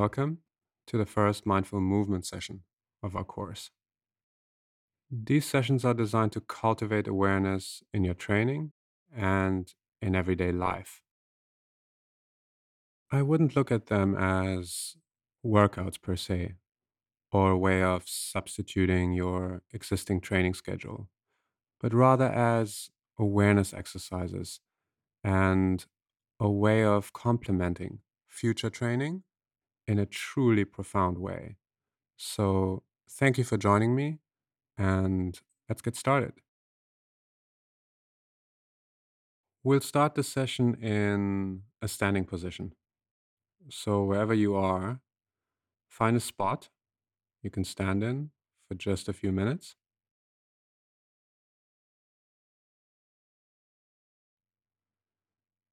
Welcome to the first mindful movement session of our course. These sessions are designed to cultivate awareness in your training and in everyday life. I wouldn't look at them as workouts per se, or a way of substituting your existing training schedule, but rather as awareness exercises and a way of complementing future training in a truly profound way. So, thank you for joining me, and let's get started. We'll start the session in a standing position. So, wherever you are, find a spot you can stand in for just a few minutes.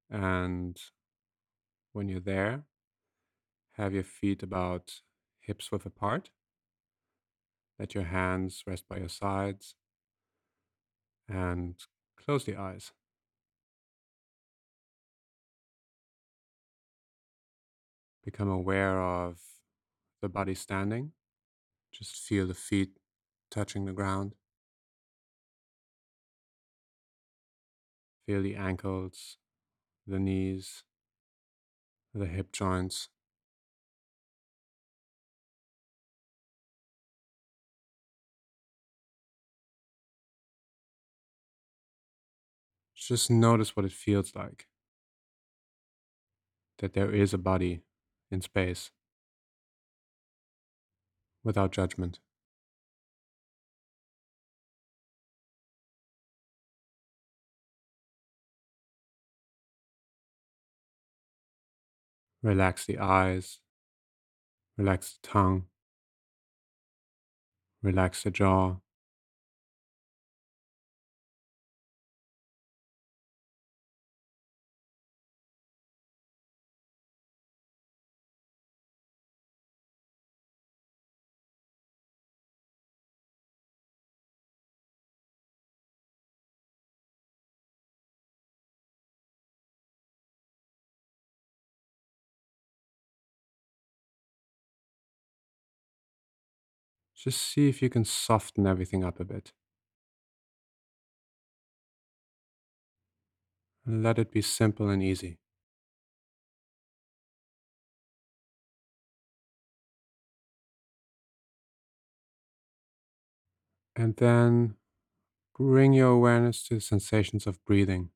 And when you're there, have your feet about hips width apart. Let your hands rest by your sides and close the eyes. Become aware of the body standing. Just feel the feet touching the ground. Feel the ankles, the knees, the hip joints. Just notice what it feels like that there is a body in space without judgment. Relax the eyes, relax the tongue, relax the jaw. Just see if you can soften everything up a bit. And let it be simple and easy. And then bring your awareness to the sensations of breathing.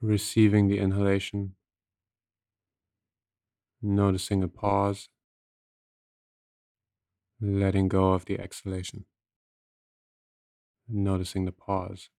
Receiving the inhalation, noticing a pause, letting go of the exhalation, noticing the pause.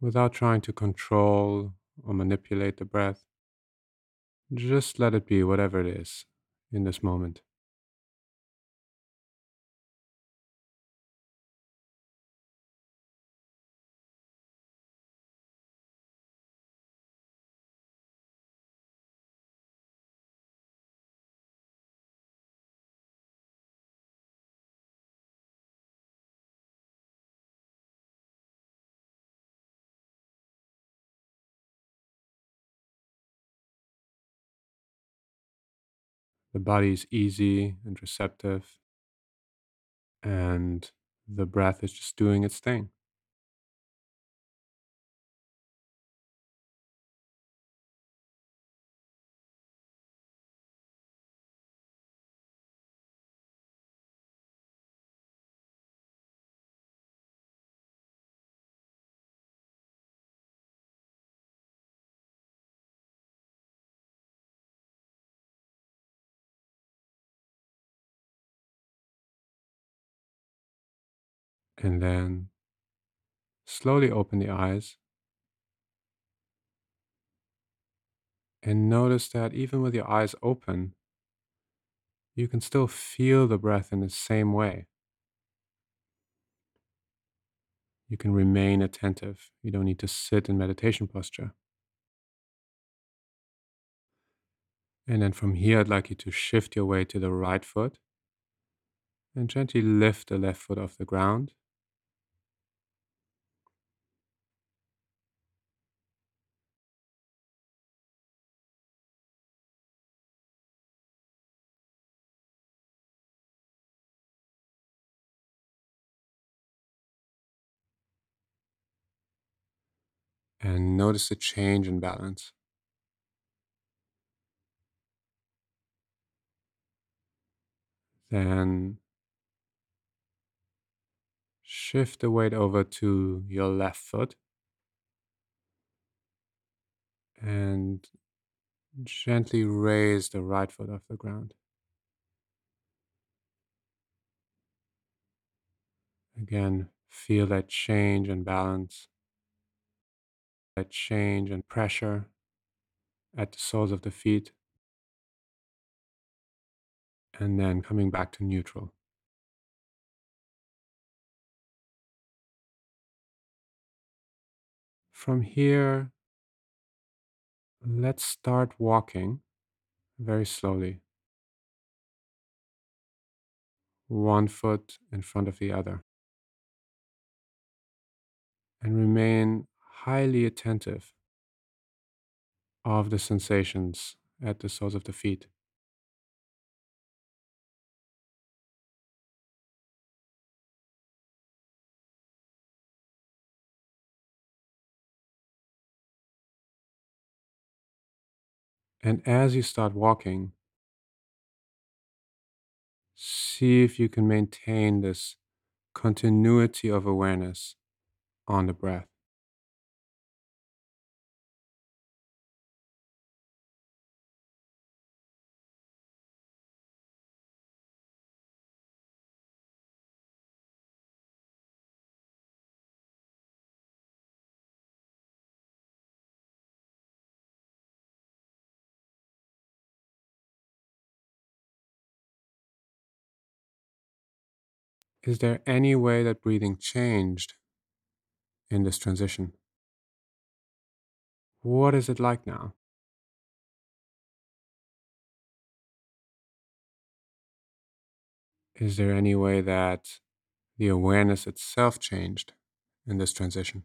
Without trying to control or manipulate the breath, just let it be whatever it is in this moment. The body is easy and receptive, and the breath is just doing its thing. and then slowly open the eyes. And notice that even with your eyes open, you can still feel the breath in the same way. You can remain attentive. You don't need to sit in meditation posture. And then from here, I'd like you to shift your weight to the right foot and gently lift the left foot off the ground And notice the change in balance. Then shift the weight over to your left foot and gently raise the right foot off the ground. Again, feel that change and balance, that change and pressure at the soles of the feet, and then coming back to neutral. From here, let's start walking very slowly, one foot in front of the other, and remain highly attentive of the sensations at the soles of the feet. And as you start walking, see if you can maintain this continuity of awareness on the breath. Is there any way that breathing changed in this transition? What is it like now? Is there any way that the awareness itself changed in this transition?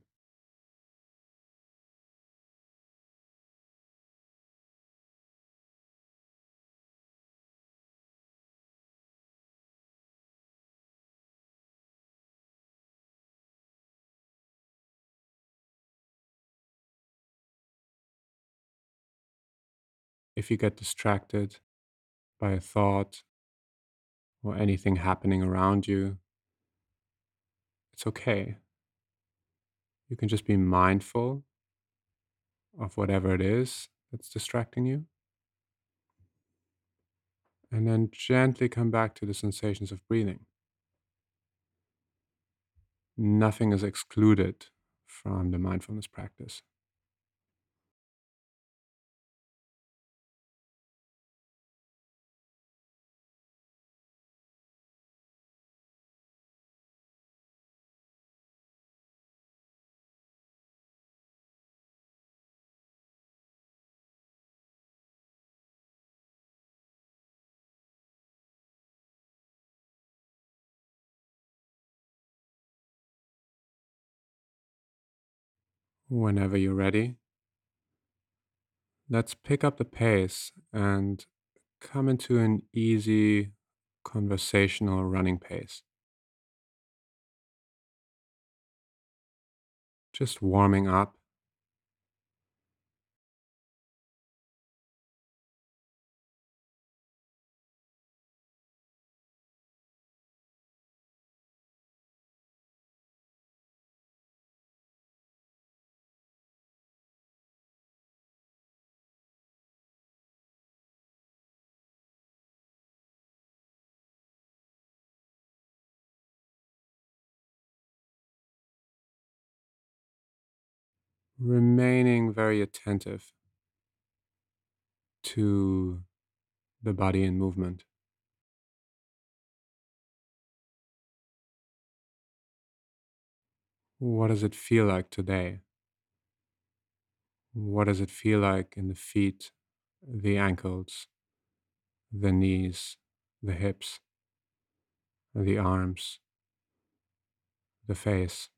If you get distracted by a thought or anything happening around you, it's okay. You can just be mindful of whatever it is that's distracting you. And then gently come back to the sensations of breathing. Nothing is excluded from the mindfulness practice. Whenever you're ready, let's pick up the pace and come into an easy conversational running pace. Just warming up. Remaining very attentive to the body in movement. What does it feel like today? What does it feel like in the feet, the ankles, the knees, the hips, the arms, the face?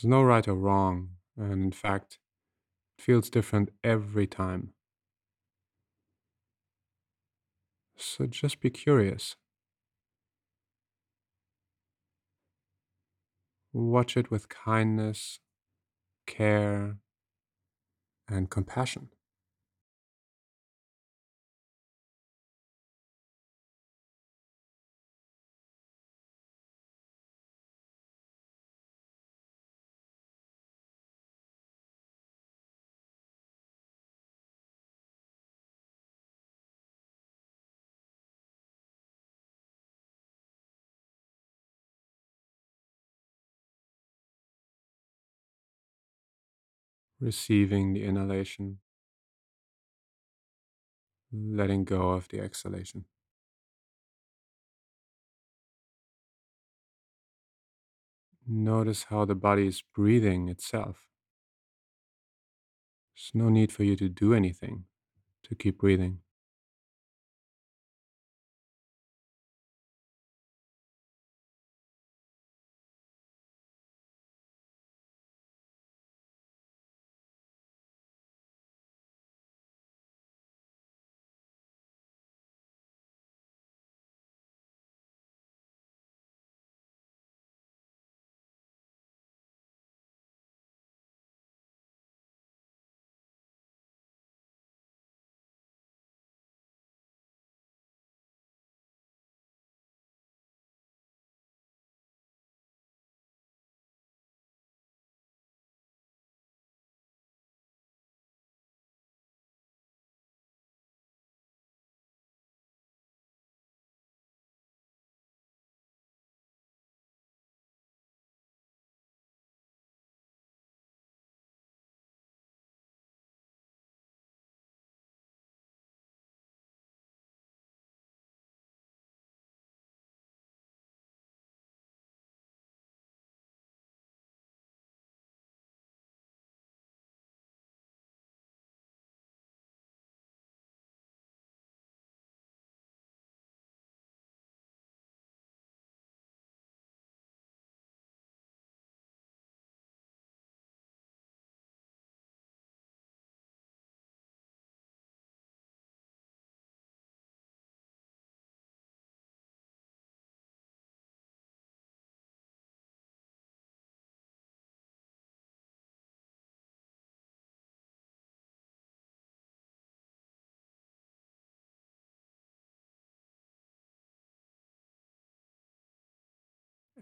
There's no right or wrong, and in fact, it feels different every time. So just be curious. Watch it with kindness, care, and compassion. Receiving the inhalation, letting go of the exhalation. Notice how the body is breathing itself. There's no need for you to do anything to keep breathing.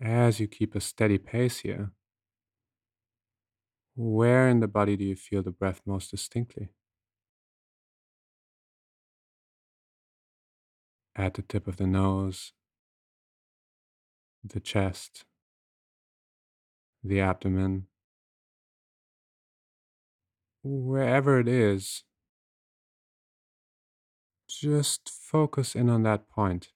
As you keep a steady pace here, where in the body do you feel the breath most distinctly? At the tip of the nose, the chest, the abdomen, wherever it is, just focus in on that point.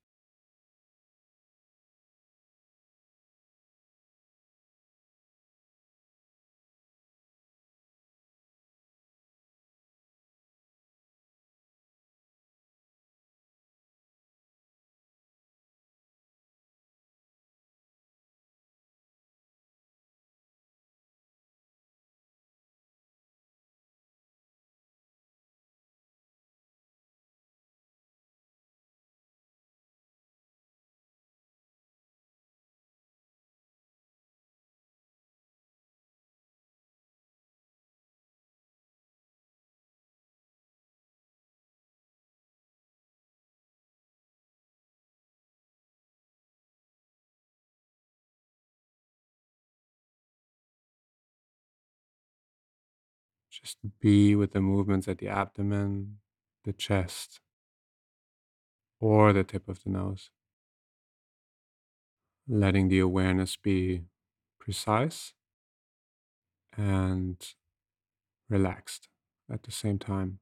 Just be with the movements at the abdomen, the chest, or the tip of the nose, letting the awareness be precise and relaxed at the same time.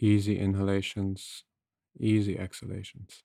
Easy inhalations, easy exhalations.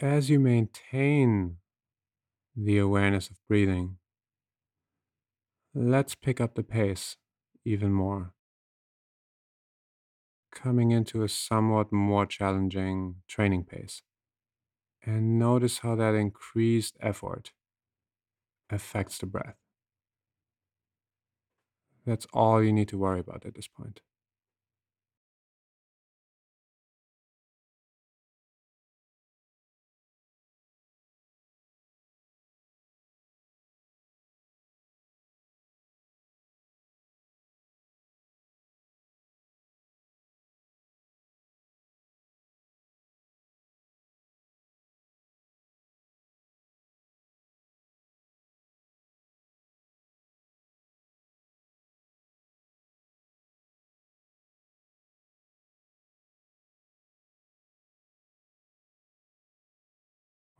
As you maintain the awareness of breathing, let's pick up the pace even more, coming into a somewhat more challenging training pace. And notice how that increased effort affects the breath. That's all you need to worry about at this point.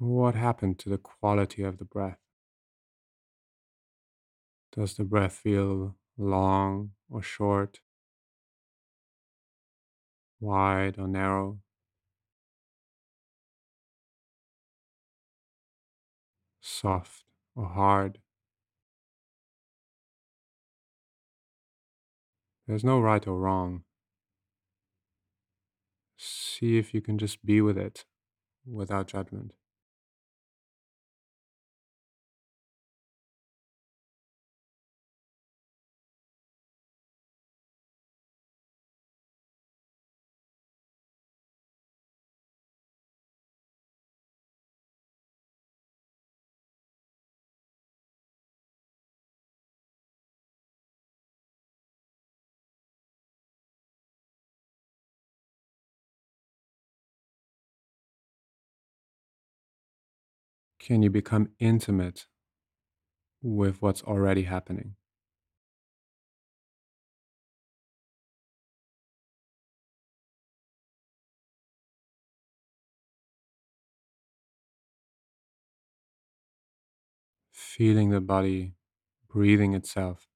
What happened to the quality of the breath? Does the breath feel long or short, wide or narrow, soft or hard? There's no right or wrong. See if you can just be with it without judgment. Can you become intimate with what's already happening? Feeling the body breathing itself.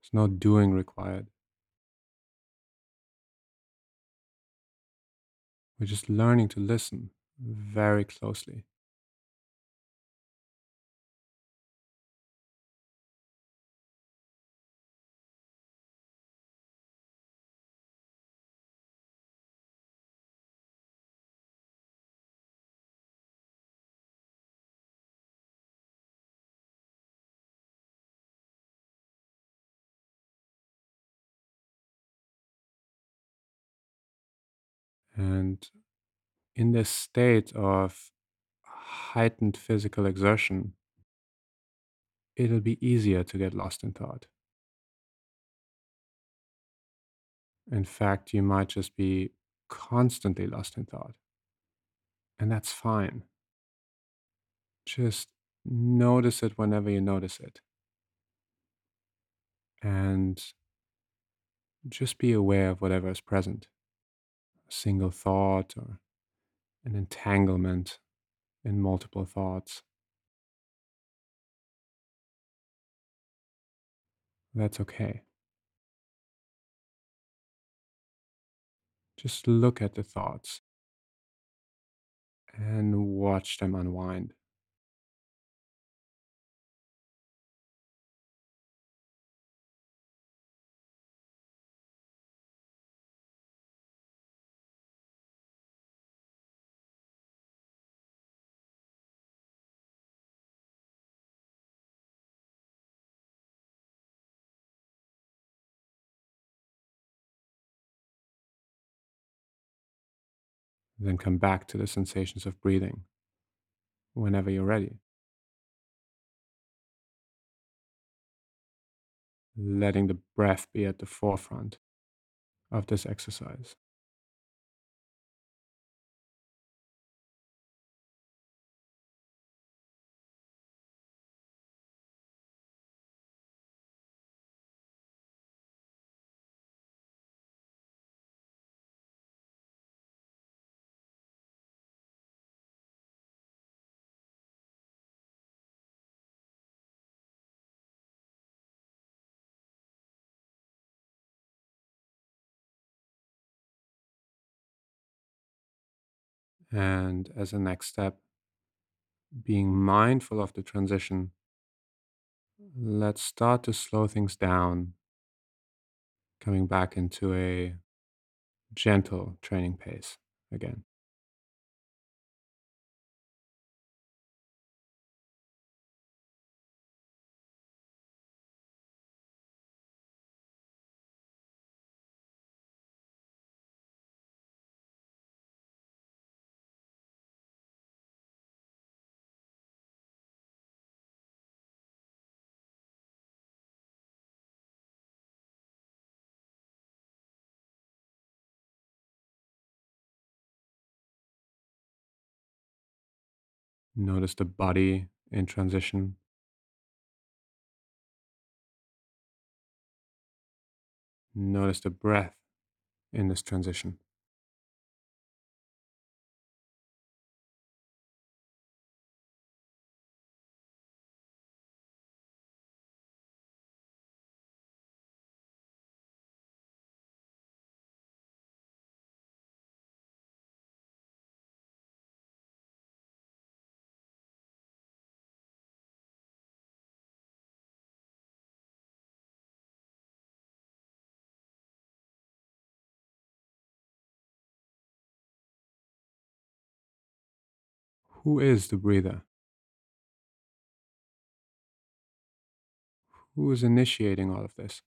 There's no doing required. We're just learning to listen very closely. And in this state of heightened physical exertion, it'll be easier to get lost in thought. In fact, you might just be constantly lost in thought, and that's fine. Just notice it whenever you notice it. And just be aware of whatever is present a single thought or an entanglement in multiple thoughts. That's okay. Just look at the thoughts and watch them unwind. Then come back to the sensations of breathing whenever you're ready, letting the breath be at the forefront of this exercise. And as a next step, being mindful of the transition, let's start to slow things down, coming back into a gentle training pace again. Notice the body in transition. Notice the breath in this transition. Who is the breather? Who is initiating all of this?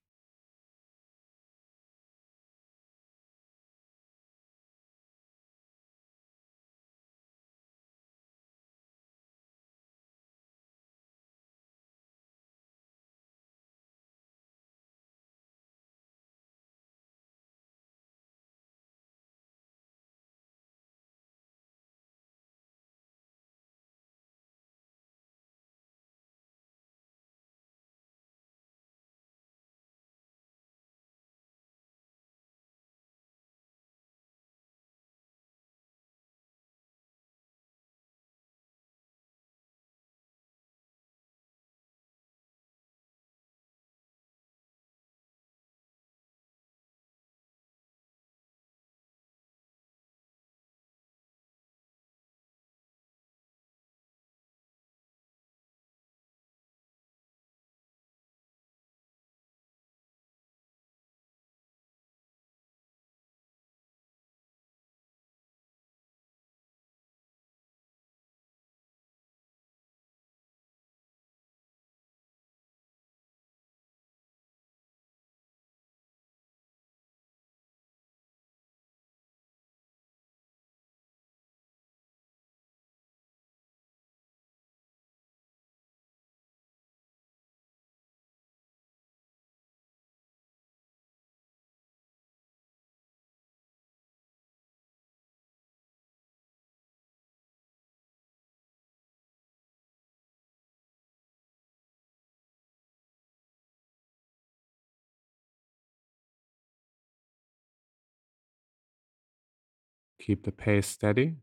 Keep the pace steady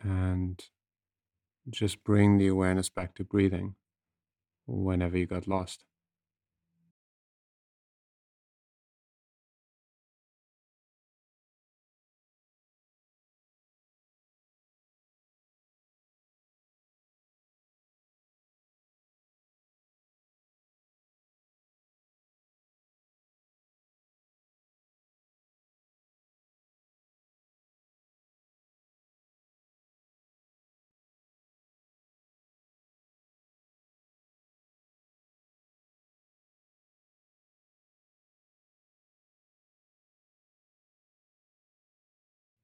and just bring the awareness back to breathing whenever you got lost.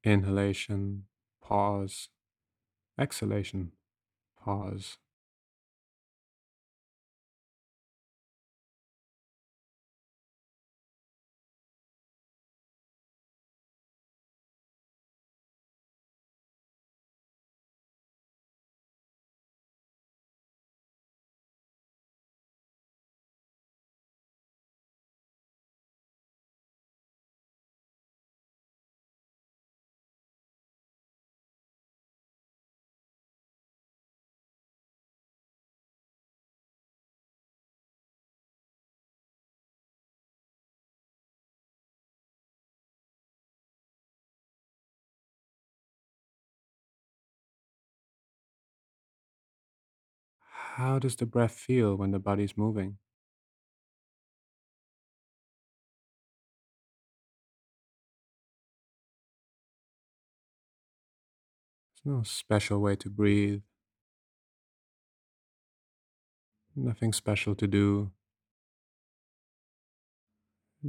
Inhalation, pause. Exhalation, pause. How does the breath feel when the body's moving? There's no special way to breathe, nothing special to do,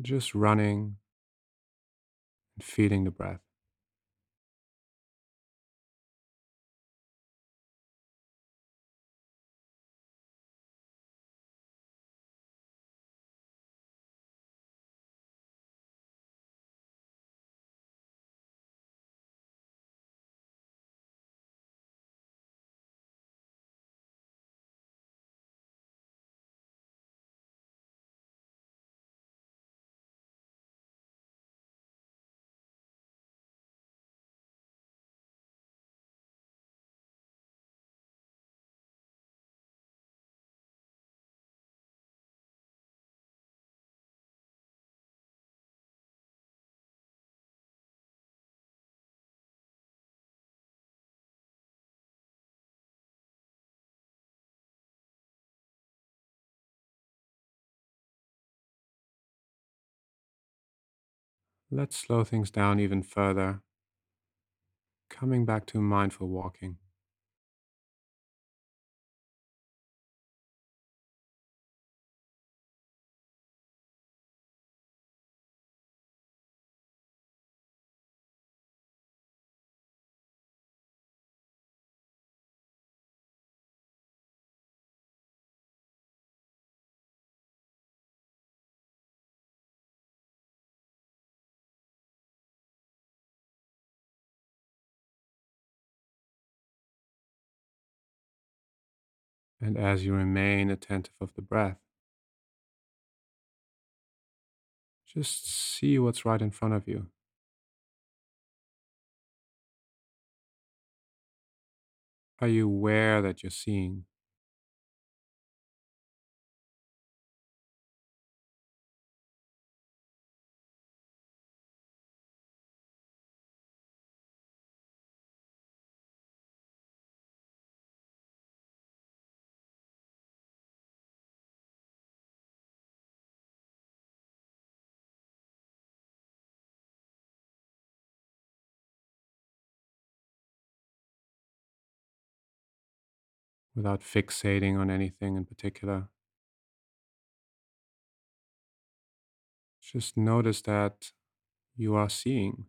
just running and feeling the breath. Let's slow things down even further, coming back to mindful walking. And as you remain attentive of the breath, just see what's right in front of you. Are you aware that you're seeing? Without fixating on anything in particular. Just notice that you are seeing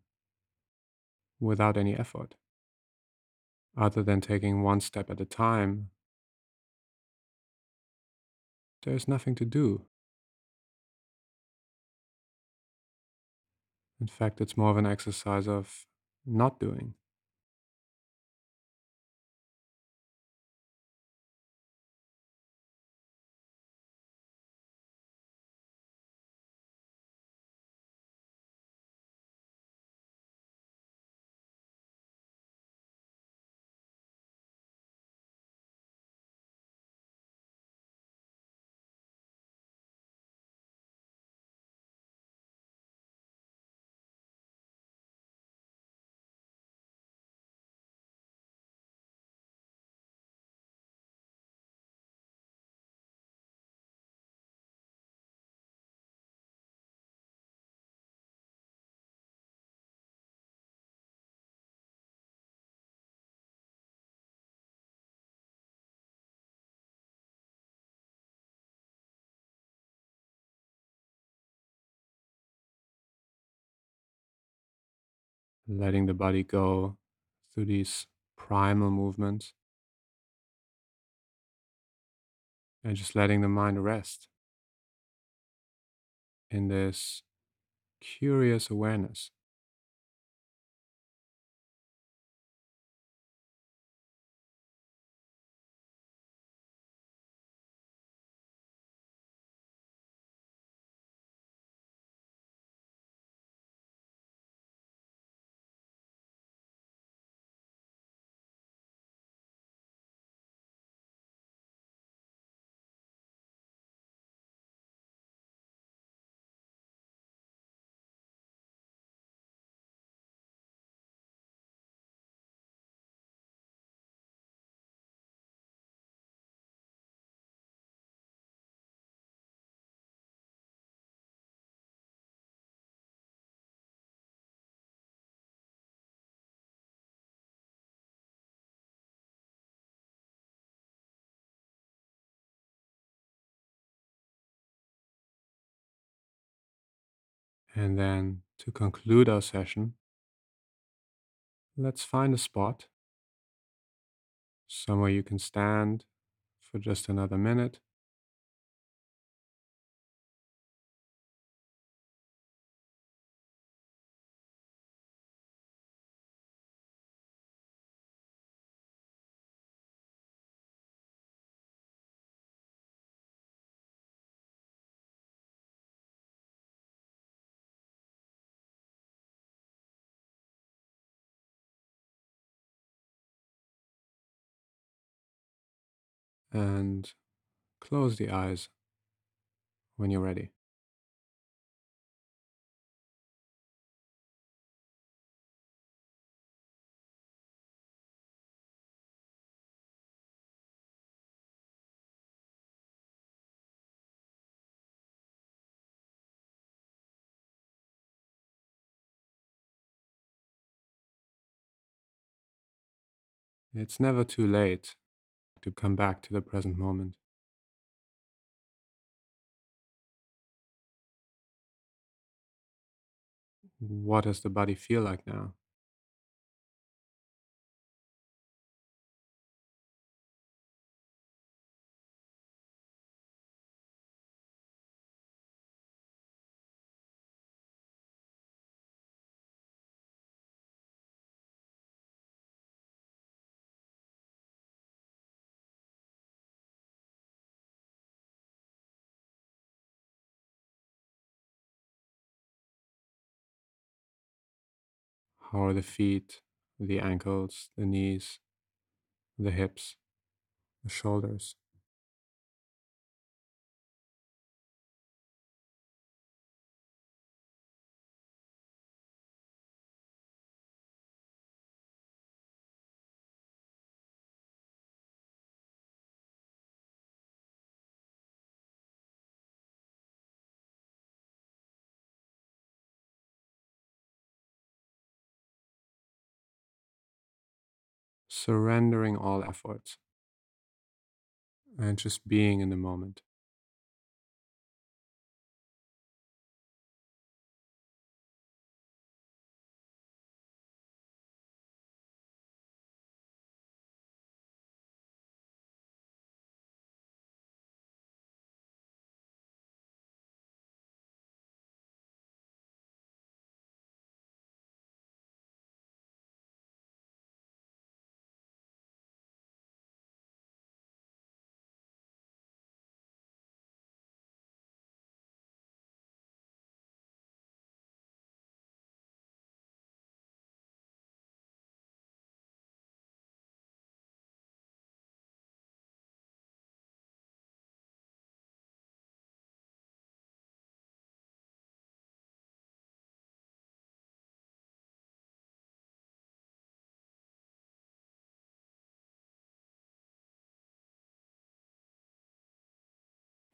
without any effort. Other than taking one step at a time, there's nothing to do. In fact, it's more of an exercise of not doing. Letting the body go through these primal movements and just letting the mind rest in this curious awareness. And then to conclude our session, let's find a spot somewhere you can stand for just another minute. And close the eyes when you're ready. It's never too late to come back to the present moment. What does the body feel like now? How are the feet, the ankles, the knees, the hips, the shoulders? Surrendering all efforts and just being in the moment.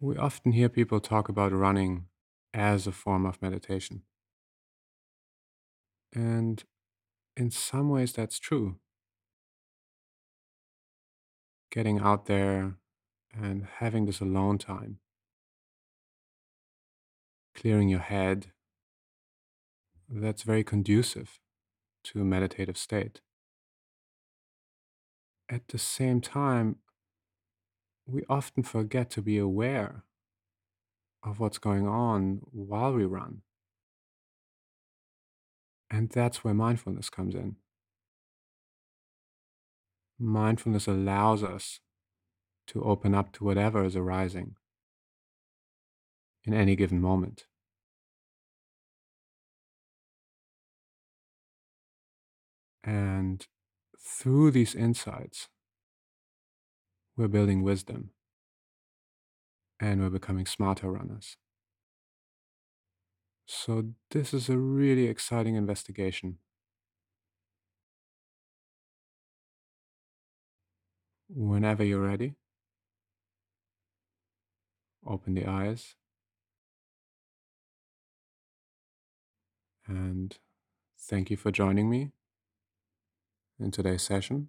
We often hear people talk about running as a form of meditation. And in some ways, that's true. Getting out there and having this alone time, clearing your head, that's very conducive to a meditative state. At the same time, we often forget to be aware of what's going on while we run. And that's where mindfulness comes in. Mindfulness allows us to open up to whatever is arising in any given moment. And through these insights, we're building wisdom and we're becoming smarter runners. So, this is a really exciting investigation. Whenever you're ready, open the eyes and thank you for joining me in today's session.